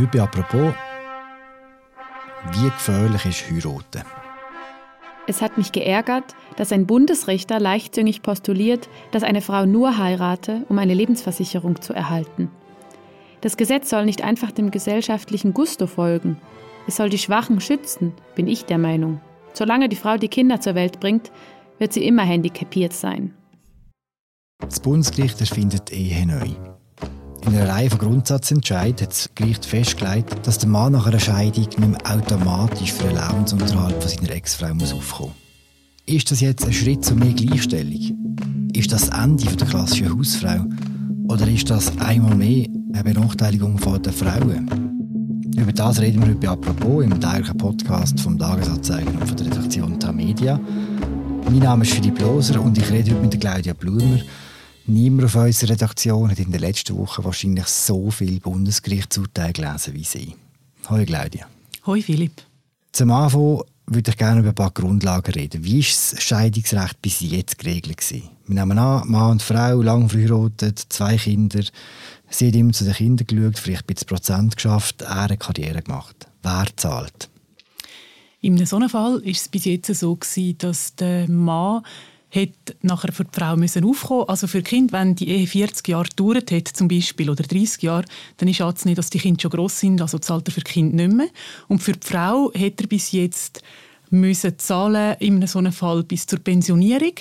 Heute apropos, wie gefährlich ist Heiraten? Es hat mich geärgert, dass ein Bundesrichter leichtzüngig postuliert, dass eine Frau nur heirate, um eine Lebensversicherung zu erhalten. Das Gesetz soll nicht einfach dem gesellschaftlichen Gusto folgen. Es soll die Schwachen schützen, bin ich der Meinung. Solange die Frau die Kinder zur Welt bringt, wird sie immer handicapiert sein. Das Bundesgericht erfindet Ehe neu. In einer Reihe von Grundsatzentscheid hat das Gericht festgelegt, dass der Mann nach einer Scheidung nicht mehr automatisch für den Lebensunterhalt von seiner Ex-Frau muss aufkommen Ist das jetzt ein Schritt zu mehr Gleichstellung? Ist das das Ende der klassischen Hausfrau? Oder ist das einmal mehr eine Benachteiligung der Frauen? Über das reden wir heute bei «Apropos» im täglichen Podcast vom Tagesanzeiger und von der Redaktion Tamedia. Mein Name ist Philipp Loser und ich rede heute mit Claudia Blumer, Niemand auf unserer Redaktion hat in der letzten Woche wahrscheinlich so viel Bundesgerichtsurteile gelesen wie Sie. Hallo Claudia. Hallo Philipp. Zum Anfang würde ich gerne über ein paar Grundlagen reden. Wie ist das Scheidungsrecht bis jetzt geregelt? Gewesen? Wir nehmen an, Mann und Frau, lang verheiratet, zwei Kinder. Sie hat immer zu den Kindern geschaut, vielleicht ein bisschen Prozent geschafft, er eine Karriere gemacht. Wer zahlt? In so einem Fall war es bis jetzt so, gewesen, dass der Mann hat nachher für die Frau müssen aufkommen. Also für Kind, wenn die Ehe 40 Jahre gedauert hat, zum Beispiel, oder 30 Jahre, dann ist es nicht, dass die Kinder schon gross sind, also zahlt er für Kind nicht mehr. Und für die Frau hat er bis jetzt müssen zahlen in so einem Fall bis zur Pensionierung.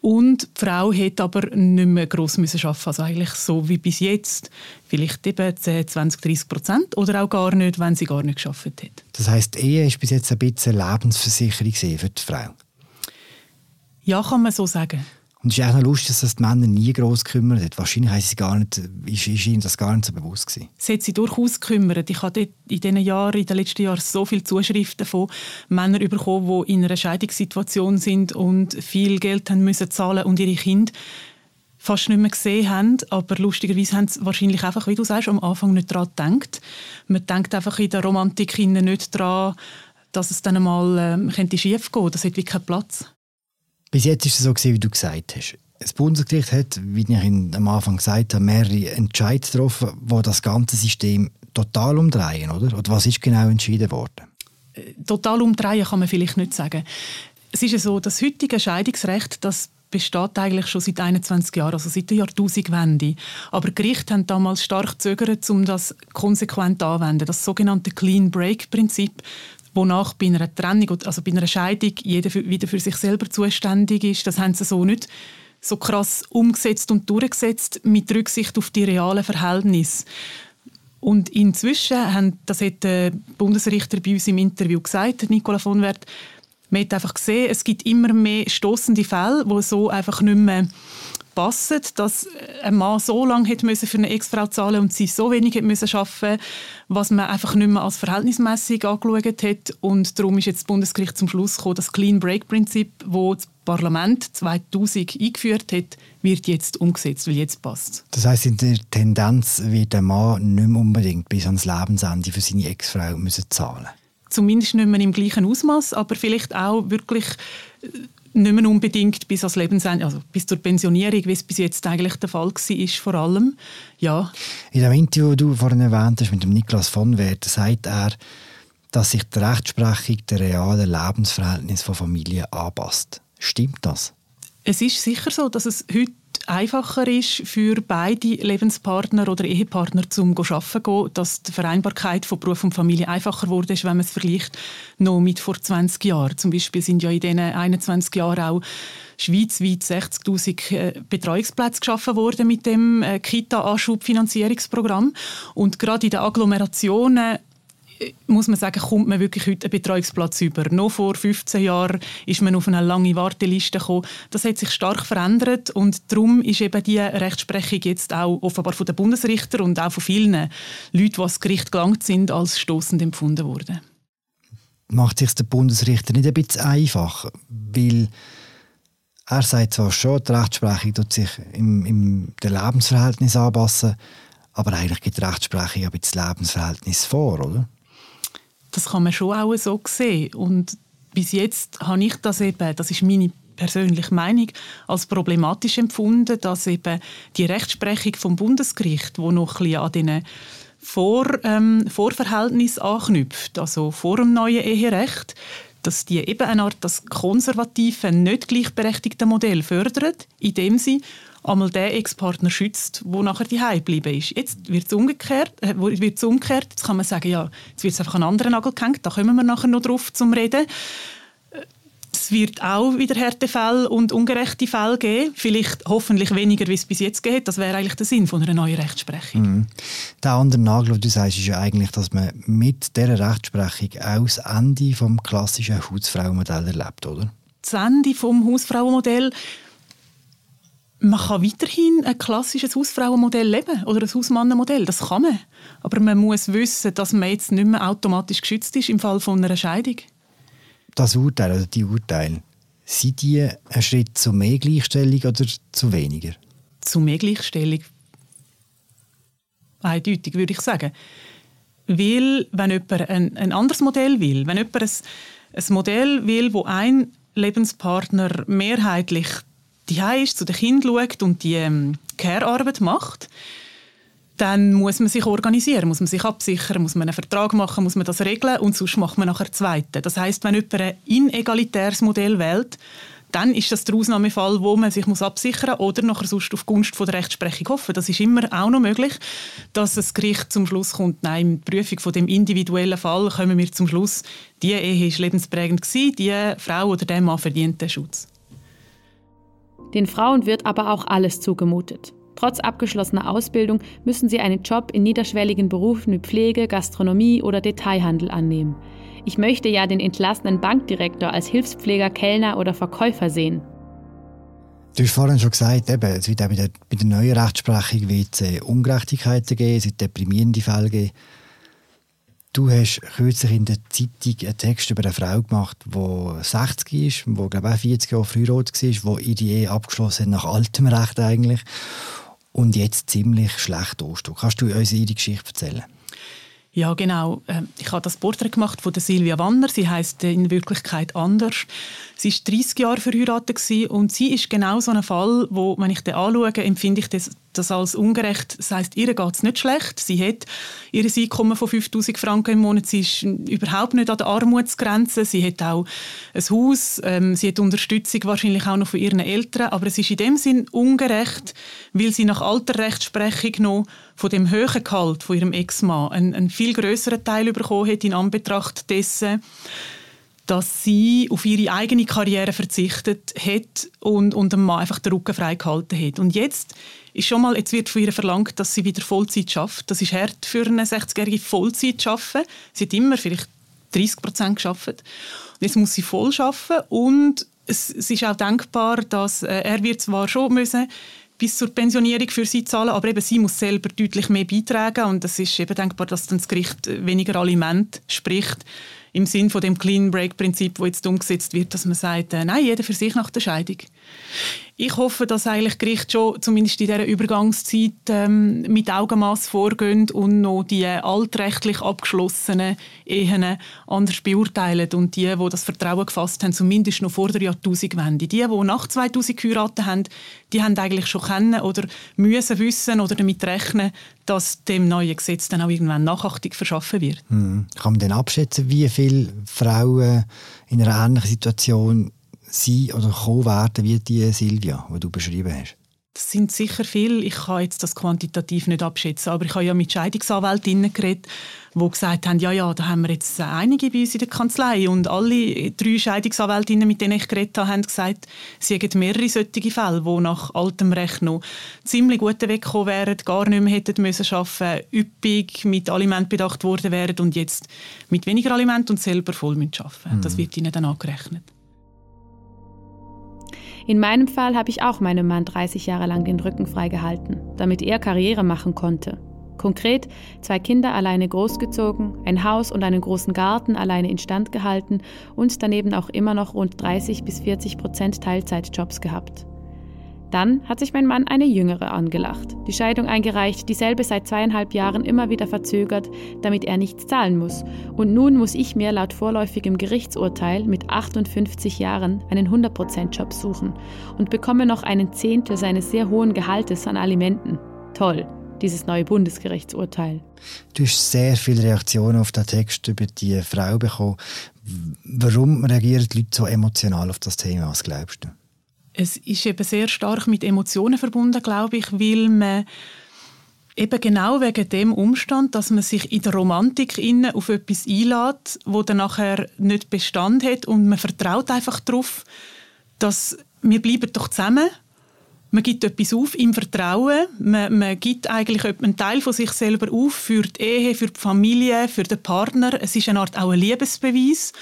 Und die Frau hat aber nicht mehr gross müssen arbeiten, also eigentlich so wie bis jetzt, vielleicht eben 10, 20, 30 Prozent oder auch gar nicht, wenn sie gar nicht geschafft hat. Das heißt, Ehe ist bis jetzt ein bisschen Lebensversicherung für die Frau? Ja, kann man so sagen. Und es ist auch noch lustig, dass das die Männer nie gross gekümmert hat. Wahrscheinlich haben sie gar nicht, ist, ist ihnen das gar nicht so bewusst gewesen. Es hat sie durchaus gekümmert. Ich habe in diesen Jahren, in den letzten Jahren so viele Zuschriften von Männern bekommen, die in einer Scheidungssituation sind und viel Geld haben müssen zahlen und ihre Kinder fast nicht mehr gesehen haben. Aber lustigerweise haben sie wahrscheinlich einfach, wie du sagst, am Anfang nicht daran gedacht. Man denkt einfach in der Romantik nicht daran, dass es dann einmal ähm, schief gehen könnte. Das hat wirklich keinen Platz. Bis jetzt ist es so wie du gesagt hast. Das Bundesgericht hat, wie ich am Anfang gesagt habe, mehrere Entscheidungen getroffen, die das ganze System total umdrehen, oder? Oder was ist genau entschieden worden? Äh, total umdrehen kann man vielleicht nicht sagen. Es ist so, das heutige Scheidungsrecht, das besteht eigentlich schon seit 21 Jahren, also seit der Jahrtausendwende. Aber Gerichte haben damals stark gezögert, um das konsequent anzuwenden. Das sogenannte Clean Break Prinzip, wonach bei einer Trennung, also bei einer Scheidung, jeder für, wieder für sich selber zuständig ist. Das haben sie so nicht so krass umgesetzt und durchgesetzt mit Rücksicht auf die realen Verhältnisse. Und inzwischen, haben, das hat der Bundesrichter bei uns im Interview gesagt, Nicola von Wert, man hat einfach gesehen, es gibt immer mehr stoßende Fälle, wo so einfach nicht mehr passen, dass ein Mann so lange hat müssen für eine Ex-Frau zahlen und sie so wenig hat müssen arbeiten was man einfach nicht mehr als verhältnismäßig angeschaut hat. Und darum ist jetzt das Bundesgericht zum Schluss gekommen, das Clean Break Prinzip, wo das Parlament 2000 eingeführt hat, wird jetzt umgesetzt, weil jetzt passt. Das heißt, in der Tendenz wird der Mann nicht mehr unbedingt bis ans Lebensende für seine Ex-Frau müssen zahlen. Zumindest nicht mehr im gleichen Ausmaß, aber vielleicht auch wirklich nicht mehr unbedingt bis ans Lebensende, also bis zur Pensionierung, wie es bis jetzt eigentlich der Fall war, vor allem. Ja. In dem Interview, das du vorhin erwähnt hast, mit dem Niklas von Wert, sagt er, dass sich die Rechtsprechung der realen Lebensverhältnisse von Familien anpasst. Stimmt das? Es ist sicher so, dass es heute einfacher ist für beide Lebenspartner oder Ehepartner zum arbeiten gehen, dass die Vereinbarkeit von Beruf und Familie einfacher wurde, wenn man es vergleicht noch mit vor 20 Jahren. Zum Beispiel sind ja in diesen 21 Jahren auch schweizweit 60.000 äh, Betreuungsplätze geschaffen worden mit dem äh, Kita-Anschubfinanzierungsprogramm. Und gerade in den Agglomerationen muss man sagen, kommt man wirklich heute einen Betreuungsplatz über. Noch vor 15 Jahren ist man auf eine lange Warteliste gekommen. Das hat sich stark verändert und darum ist eben die Rechtsprechung jetzt auch offenbar von den Bundesrichtern und auch von vielen Leuten, die ans Gericht gelangt sind, als stoßend empfunden worden. Macht sich der Bundesrichter nicht ein bisschen einfach, weil er sagt zwar schon, die Rechtsprechung tut sich im, im der Lebensverhältnis anpassen, aber eigentlich gibt die Rechtsprechung aber das Lebensverhältnis vor, oder? Das kann man schon auch so sehen. Und bis jetzt habe ich das eben, das ist meine persönliche Meinung, als problematisch empfunden, dass eben die Rechtsprechung vom Bundesgericht, wo noch ein bisschen an diesen vor, ähm, Vorverhältnis anknüpft, also vor dem neuen Eherecht, dass die eben eine Art das konservative, nicht gleichberechtigte Modell fördert, indem sie einmal den Ex-Partner schützt, wo nachher die geblieben ist. Jetzt wird es umgekehrt, äh, wird's umgekehrt. Jetzt kann man sagen, ja, jetzt wird es einfach an anderen Nagel gehängt. Da kommen wir nachher noch drauf zum Reden. Es wird auch wieder Härtefälle und ungerechte Fälle geben. Vielleicht hoffentlich weniger, wie es bis jetzt geht. Das wäre eigentlich der Sinn von einer neuen Rechtsprechung. Mhm. Der andere Nagel, den du sagst, ist ja eigentlich, dass man mit dieser Rechtsprechung auch das Ende des klassischen Hausfrauenmodells erlebt, oder? Das Ende des Hausfrauenmodells man kann weiterhin ein klassisches Hausfrauenmodell leben oder ein Hausmannenmodell, das kann man. Aber man muss wissen, dass man jetzt nicht mehr automatisch geschützt ist im Fall von einer Scheidung das Urteil oder die Urteile, sind die ein Schritt zu mehr Gleichstellung oder zu weniger? Zu mehr Gleichstellung. Eindeutig, würde ich sagen. Weil, wenn jemand ein, ein anderes Modell will, wenn jemand ein, ein Modell will, wo ein Lebenspartner mehrheitlich die ist, zu den Kindern schaut und die ähm, Care-Arbeit macht, dann muss man sich organisieren, muss man sich absichern, muss man einen Vertrag machen, muss man das regeln und sonst macht man nachher zweite. Das heißt, wenn jemand ein inegalitäres Modell wählt, dann ist das der Ausnahmefall, wo man sich absichern muss oder nachher sonst auf Gunst von der Rechtsprechung hoffen. Das ist immer auch noch möglich, dass das Gericht zum Schluss kommt, nein, in der Prüfung von dem individuellen Fall kommen wir zum Schluss, die Ehe ist lebensprägend gewesen, die Frau oder der Mann verdient den Schutz. Den Frauen wird aber auch alles zugemutet. Trotz abgeschlossener Ausbildung müssen sie einen Job in niederschwelligen Berufen wie Pflege, Gastronomie oder Detailhandel annehmen. Ich möchte ja den entlassenen Bankdirektor als Hilfspfleger, Kellner oder Verkäufer sehen. Du hast vorhin schon gesagt, eben, es wird auch bei der, bei der neuen Rechtsprechung wird es Ungerechtigkeiten geben, es wird deprimierende Fälle geben. Du hast kürzlich in der Zeitung einen Text über eine Frau gemacht, die 60 ist, die glaube ich 40 Jahre verheiratet war, die ihre Ehe abgeschlossen hat, nach altem Recht eigentlich und jetzt ziemlich schlecht ansteht. Kannst du uns ihre Geschichte erzählen? Ja, genau. Ähm, ich habe das Porträt gemacht von der Silvia Wanner. Sie heißt in Wirklichkeit anders. Sie ist 30 Jahre verheiratet und sie ist genau so ein Fall, wo, wenn ich den anschaue, empfinde ich das, das als ungerecht. Das heißt, ihr geht es nicht schlecht. Sie hat ihr Einkommen von 5000 Franken im Monat. Sie ist überhaupt nicht an der Armutsgrenze. Sie hat auch ein Haus. Ähm, sie hat Unterstützung wahrscheinlich auch noch von ihren Eltern. Aber es ist in dem Sinn ungerecht, weil sie nach alter Rechtsprechung noch von dem höheren Gehalt von ihrem Ex-Mann einen, einen viel größeren Teil bekommen hat in Anbetracht dessen, dass sie auf ihre eigene Karriere verzichtet hat und, und dem Mann einfach den Rücken frei gehalten hat. Und jetzt ist schon mal, jetzt wird von ihr verlangt, dass sie wieder Vollzeit schafft. Das ist hart für eine 60-jährige Vollzeit zu arbeiten. Sie hat immer vielleicht 30 Prozent geschafft. Jetzt muss sie voll arbeiten und es, es, ist auch denkbar, dass äh, er wird zwar schon müssen bis zur Pensionierung für sie zahlen, aber eben sie muss selber deutlich mehr beitragen und es ist eben denkbar, dass dann das Gericht weniger Aliment spricht im Sinn von dem Clean Break Prinzip, wo jetzt umgesetzt wird, dass man sagt, äh, nein, jeder für sich nach der Scheidung. Ich hoffe, dass eigentlich Gericht schon zumindest in dieser Übergangszeit ähm, mit Augenmaß vorgehen und noch die altrechtlich abgeschlossenen Ehen anders beurteilen und die, die das Vertrauen gefasst haben, zumindest noch vor der Jahrtausendwende. Die, die nach 2000 geheiratet haben, die haben eigentlich schon kennen oder müssen wissen oder damit rechnen, dass dem neuen Gesetz dann auch irgendwann Nachachtung verschaffen wird. Hm. Kann man denn abschätzen, wie viele Frauen in einer ähnlichen Situation sein oder kommen werden wie die Silvia, die du beschrieben hast? Das sind sicher viele. Ich kann jetzt das quantitativ nicht abschätzen, aber ich habe ja mit Scheidungsanwältinnen geredet, die gesagt haben, ja, ja, da haben wir jetzt einige bei uns in der Kanzlei und alle drei Scheidungsanwältinnen, mit denen ich geredet habe, haben gesagt, sie hätten mehrere solche Fälle, die nach altem Recht noch ziemlich gut weggekommen wären, gar nicht mehr hätten müssen arbeiten, üppig mit Aliment bedacht worden wären und jetzt mit weniger Aliment und selber voll arbeiten müssen. Mhm. Das wird ihnen dann angerechnet. In meinem Fall habe ich auch meinem Mann 30 Jahre lang den Rücken freigehalten, damit er Karriere machen konnte. Konkret zwei Kinder alleine großgezogen, ein Haus und einen großen Garten alleine instand gehalten und daneben auch immer noch rund 30 bis 40 Prozent Teilzeitjobs gehabt. Dann hat sich mein Mann eine jüngere angelacht, die Scheidung eingereicht, dieselbe seit zweieinhalb Jahren immer wieder verzögert, damit er nichts zahlen muss. Und nun muss ich mir laut vorläufigem Gerichtsurteil mit 58 Jahren einen 100%-Job suchen und bekomme noch einen Zehntel seines sehr hohen Gehaltes an Alimenten. Toll. dieses neue Bundesgerichtsurteil. Du hast sehr viele Reaktionen auf den Text über die Frau bekommen. Warum reagieren die Leute so emotional auf das Thema? Was glaubst du? Es ist eben sehr stark mit Emotionen verbunden, glaube ich, weil man Eben genau wegen dem Umstand, dass man sich in der Romantik innen auf etwas einlädt, wo dann nachher nicht Bestand hat und man vertraut einfach darauf, dass wir bleiben doch zusammen. Man gibt etwas auf im Vertrauen. Man, man gibt eigentlich einen Teil von sich selber auf für die Ehe, für die Familie, für den Partner. Es ist eine Art auch ein Liebesbeweis.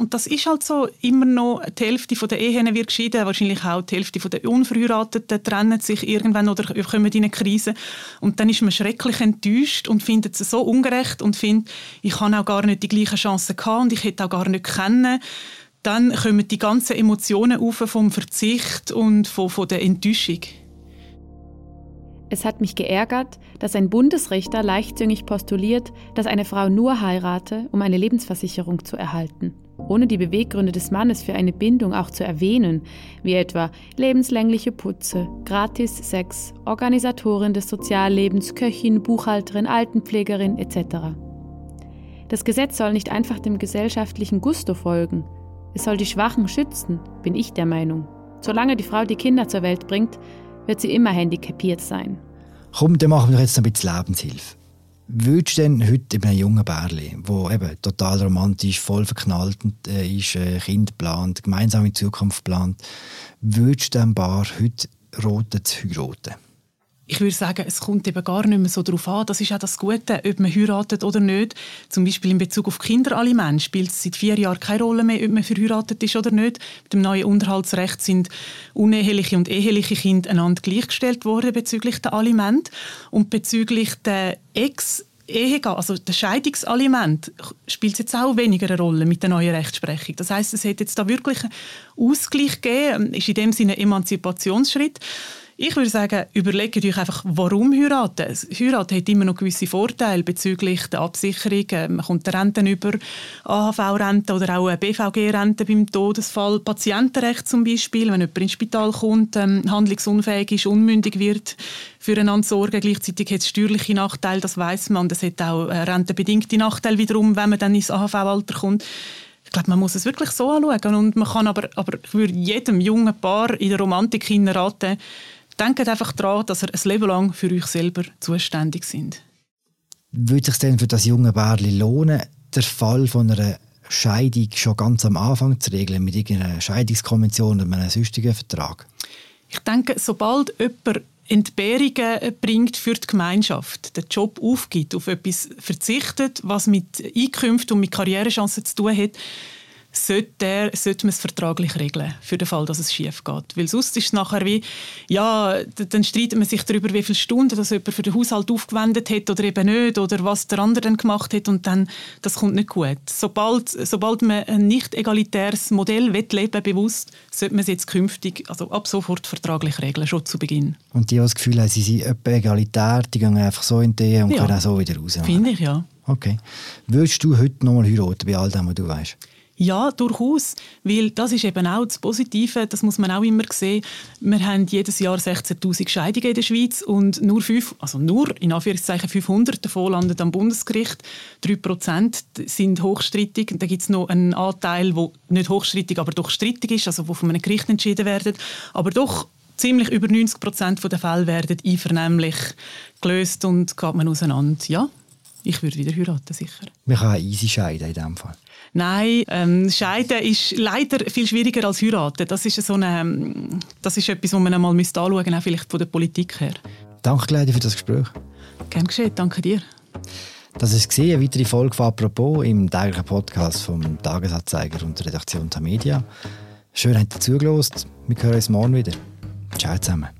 Und das ist halt so, immer noch die Hälfte der Ehen wird geschieden, wahrscheinlich auch die Hälfte der Unverheirateten trennen sich irgendwann oder kommen in eine Krise. Und dann ist man schrecklich enttäuscht und findet es so ungerecht und findet, ich habe auch gar nicht die gleichen Chancen gehabt und ich hätte auch gar nicht kennen. Dann kommen die ganzen Emotionen auf vom Verzicht und von, von der Enttäuschung. Es hat mich geärgert, dass ein Bundesrichter leichtzüngig postuliert, dass eine Frau nur heirate, um eine Lebensversicherung zu erhalten ohne die Beweggründe des Mannes für eine Bindung auch zu erwähnen, wie etwa lebenslängliche Putze, gratis Sex, Organisatorin des Soziallebens, Köchin, Buchhalterin, Altenpflegerin etc. Das Gesetz soll nicht einfach dem gesellschaftlichen Gusto folgen. Es soll die Schwachen schützen, bin ich der Meinung. Solange die Frau die Kinder zur Welt bringt, wird sie immer handicapiert sein. Komm, dann machen wir jetzt ein bisschen Lebenshilfe. Würdest du denn heute einem jungen Bärli, der eben total romantisch, voll verknallt äh, ist, äh, Kind plant, gemeinsam in Zukunft plant, würdest du dem Bar heute roten zu heiraten? Ich würde sagen, es kommt eben gar nicht mehr so darauf an. Das ist auch das Gute, ob man heiratet oder nicht. Zum Beispiel in Bezug auf Kinderaliment spielt es seit vier Jahren keine Rolle mehr, ob man verheiratet ist oder nicht. Mit dem neuen Unterhaltsrecht sind uneheliche und eheliche Kinder einander gleichgestellt worden bezüglich der Aliment. Und bezüglich der Ex- Ehe, also der Scheidungsaliment spielt jetzt auch weniger eine Rolle mit der neuen Rechtsprechung. Das heißt, es hat jetzt da wirklich einen Ausgleich gegeben, ist in dem Sinne ein Emanzipationsschritt. Ich würde sagen, überlegt euch einfach, warum heiraten. Heiraten hat immer noch gewisse Vorteile bezüglich der Absicherung. Äh, man kommt Renten über, AHV-Rente oder auch BVG-Rente beim Todesfall. Patientenrecht zum Beispiel, wenn jemand ins Spital kommt, ähm, handlungsunfähig ist, unmündig wird, füreinander sorgen. Gleichzeitig hat es steuerliche Nachteile, das weiß man. Es hat auch äh, rentenbedingte Nachteile wiederum, wenn man dann ins AHV-Alter kommt. Ich glaube, man muss es wirklich so anschauen. Und man kann aber, aber ich würde jedem jungen Paar in der Romantik raten, denkt einfach daran, dass ihr ein Leben lang für euch selber zuständig sind. Würde es sich denn für das junge Bärli lohnen, der Fall von einer Scheidung schon ganz am Anfang zu regeln, mit irgendeiner Scheidungskonvention oder einem sonstigen Vertrag? Ich denke, sobald jemand Entbehrungen bringt für die Gemeinschaft, den Job aufgibt, auf etwas verzichtet, was mit Einkünften und mit Karrierechancen zu tun hat, sollte, der, sollte man es vertraglich regeln, für den Fall, dass es schief geht. Weil sonst ist es nachher wie, ja, dann streitet man sich darüber, wie viele Stunden das jemand für den Haushalt aufgewendet hat oder eben nicht, oder was der andere dann gemacht hat und dann, das kommt nicht gut. Sobald, sobald man ein nicht egalitäres Modell leben bewusst, sollte man es jetzt künftig, also ab sofort vertraglich regeln, schon zu Beginn. Und die, die das Gefühl haben, sie sind egalitär, die gehen einfach so in die und ja. können auch so wieder raus. Finde ich, ja. Okay. Würdest du heute noch mal heiraten, bei all dem, was du weißt? Ja, durchaus, weil das ist eben auch das Positive, das muss man auch immer sehen. Wir haben jedes Jahr 16'000 Scheidungen in der Schweiz und nur fünf, also nur in Anführungszeichen 500 davon landen am Bundesgericht. 3% sind hochstrittig. Und dann gibt es noch einen Anteil, der nicht hochstrittig, aber doch strittig ist, also wo von einem Gericht entschieden werden. Aber doch ziemlich über 90% der Fälle werden einvernehmlich gelöst und geht man auseinander. Ja, ich würde wieder heiraten, sicher. Man kann easy scheiden in diesem Fall. Nein, ähm, Scheiden ist leider viel schwieriger als heiraten. Das ist, so eine, ähm, das ist etwas, was man einmal anschauen müsste, auch vielleicht von der Politik her. Danke, Claudia, für das Gespräch. Gerne geschehen, danke dir. Das ist eine weitere Folge von «Apropos» im täglichen Podcast vom Tagesanzeiger und der Redaktion der Media. Schön, dass ihr zugelassen. Wir hören uns morgen wieder. Ciao zusammen.